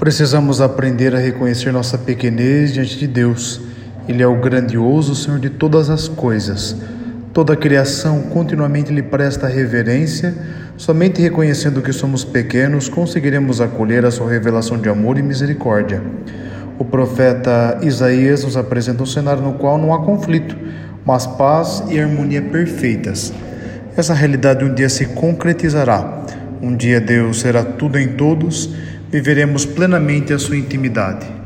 Precisamos aprender a reconhecer nossa pequenez diante de Deus. Ele é o grandioso Senhor de todas as coisas. Toda a criação continuamente lhe presta reverência. Somente reconhecendo que somos pequenos conseguiremos acolher a sua revelação de amor e misericórdia. O profeta Isaías nos apresenta um cenário no qual não há conflito, mas paz e harmonia perfeitas. Essa realidade um dia se concretizará. Um dia Deus será tudo em todos viveremos plenamente a sua intimidade.